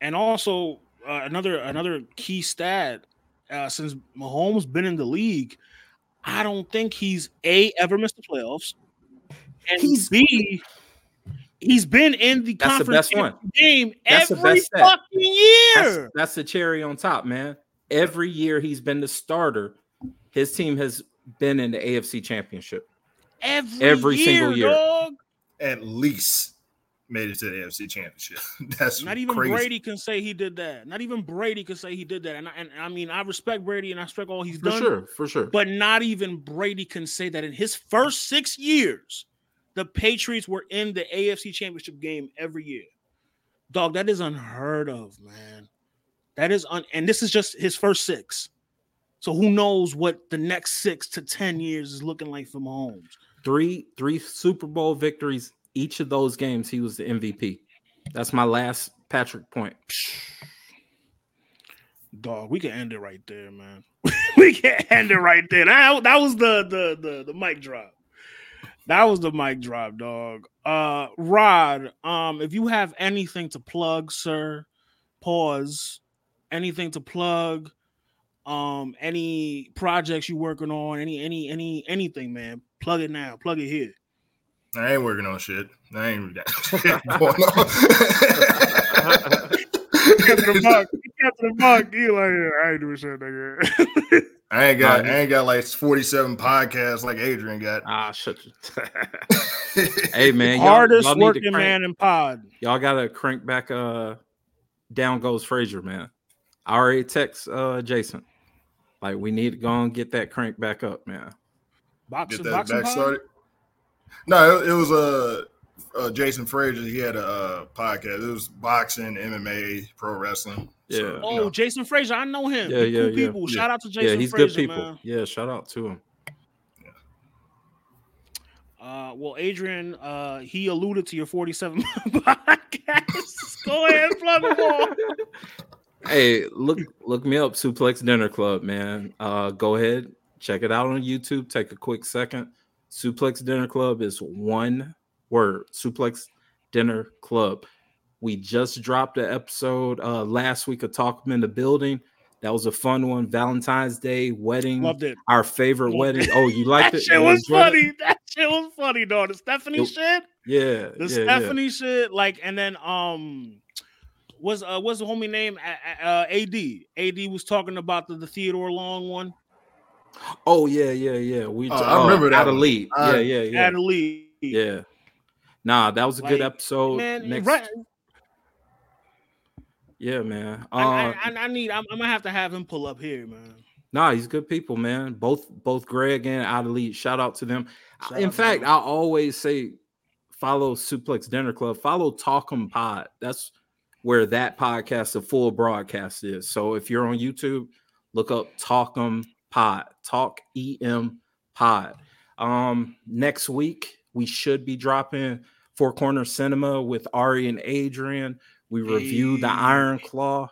And also uh, another another key stat uh, since Mahomes been in the league, I don't think he's a ever missed the playoffs, and He's- b he's been in the That's the conference best one. game That's the every fucking That's, year. that's the cherry on top, man. Every year he's been the starter. His team has been in the AFC Championship. Every, every year, single year. dog. At least made it to the AFC Championship. That's Not even crazy. Brady can say he did that. Not even Brady can say he did that. And I, and I mean, I respect Brady and I respect all he's For done. For sure, for sure. But not even Brady can say that in his first six years, the Patriots were in the AFC Championship game every year. Dog, that is unheard of, man. That is un, and this is just his first six. So who knows what the next six to ten years is looking like for Mahomes? three three Super Bowl victories. Each of those games, he was the MVP. That's my last Patrick point. Dog, we can end it right there, man. we can end it right there. That, that was the, the the the mic drop. That was the mic drop, dog. Uh Rod, um, if you have anything to plug, sir, pause. Anything to plug, um, any projects you working on, any any any anything, man. Plug it now, plug it here. I ain't working on shit. I ain't got shit going on. Captain the Buck, Captain the Buck, you like I ain't doing shit, nigga. I ain't got Nah, I ain't got like 47 podcasts like Adrian got. Ah, shut you. hey man, y'all, Hardest y'all need to working crank- man in pod. Y'all gotta crank back. Uh, down goes Frazier, man. I already text uh Jason. Like we need to go and get that crank back up, man. Boxing, Get that boxing back started. No, it, it was a uh, Jason Frazier. He had a uh, podcast. It was boxing, MMA, pro wrestling. Yeah. you Oh, know. Jason Frazier, I know him. Yeah, yeah, cool yeah, people. yeah. Shout out to Jason yeah, he's Frazier, good people. man. Yeah, shout out to him. Uh, well, Adrian, uh, he alluded to your 47 podcast. Go ahead, plug them all. Hey, look look me up, Suplex Dinner Club, man. Uh, go ahead, check it out on YouTube. Take a quick second. Suplex Dinner Club is one word. Suplex Dinner Club. We just dropped an episode uh last week of Talk in the Building. That was a fun one. Valentine's Day wedding. Loved it. Our favorite Loved wedding. it. Oh, you liked that it? shit was it? funny. That shit was funny, though. The Stephanie It- shit. Yeah, The yeah, yeah. Stephanie shit. Like, and then um was uh what's the homie name? Uh, uh, AD. AD was talking about the, the Theodore Long one. Oh yeah, yeah, yeah. We Oh, I remember that out of lead. Yeah, yeah, yeah. At the lead. Yeah. Nah, that was a good episode. Man, Next, right. yeah, man. Uh, I, I, I- I need. I'm, I'm gonna have to have him pull up here, man. nah, he's good people, man. Both both Greg and Out of Lead. Shout out to them. Shout In fact, them. I always say follow Suplex Dinner Club, follow Talk'em Pod. That's where that podcast, the full broadcast is. So if you're on YouTube, look up Talk'em Pod, Talk EM Pod. Um, next week we should be dropping Four Corner Cinema with Ari and Adrian. We review the Iron Claw,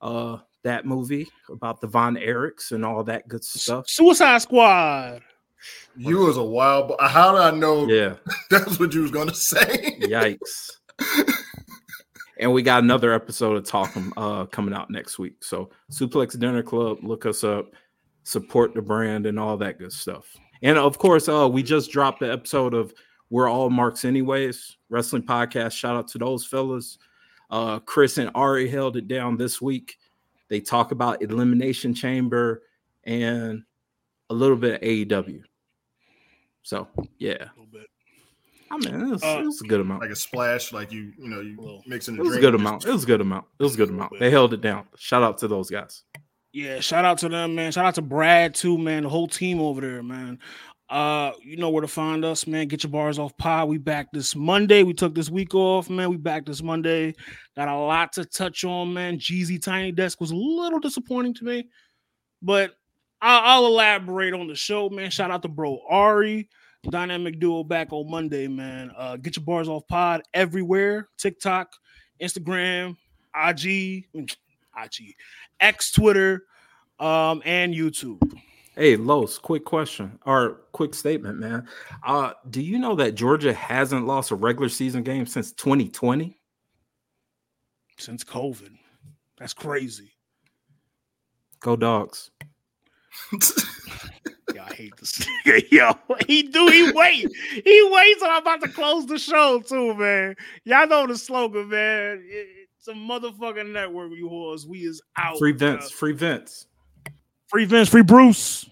uh, that movie about the Von Erichs and all that good stuff. Suicide Squad. You was a wild. Bo- How did I know Yeah. that's what you was gonna say? Yikes. and we got another episode of Talking uh coming out next week. So Suplex Dinner Club, look us up, support the brand and all that good stuff. And of course, uh we just dropped the episode of We're All Marks Anyways, wrestling podcast. Shout out to those fellas. Uh Chris and Ari held it down this week. They talk about Elimination Chamber and a little bit of AEW. So yeah. A little bit. I mean, it was, Uh, it was a good amount. like a splash, like you, you know, you Well, mixing It the was a good amount. It was a good amount. It was a good amount. They held it down. Shout out to those guys. Yeah, shout out to them, man. Shout out to Brad too, man. The whole team over there, man. Uh, you know where to find us, man. Get your bars off pod. We back this Monday. We took this week off, man. We back this Monday. Got a lot to touch on, man. Jeezy Tiny Desk was a little disappointing to me, but I'll, I'll elaborate on the show, man. Shout out to bro Ari, dynamic duo back on Monday, man. Uh, get your bars off pod everywhere: TikTok, Instagram, IG, IG, X, Twitter, um, and YouTube. Hey, Los, quick question or quick statement, man. Uh, do you know that Georgia hasn't lost a regular season game since 2020? Since COVID, that's crazy. Go dogs. Yeah, I hate this. Yo, he do he wait. He waits. I'm about to close the show too, man. Y'all know the slogan, man. It's a motherfucking network, you whores. We is out. Free man. Vince. Free Vince. Free Vince. Free Bruce.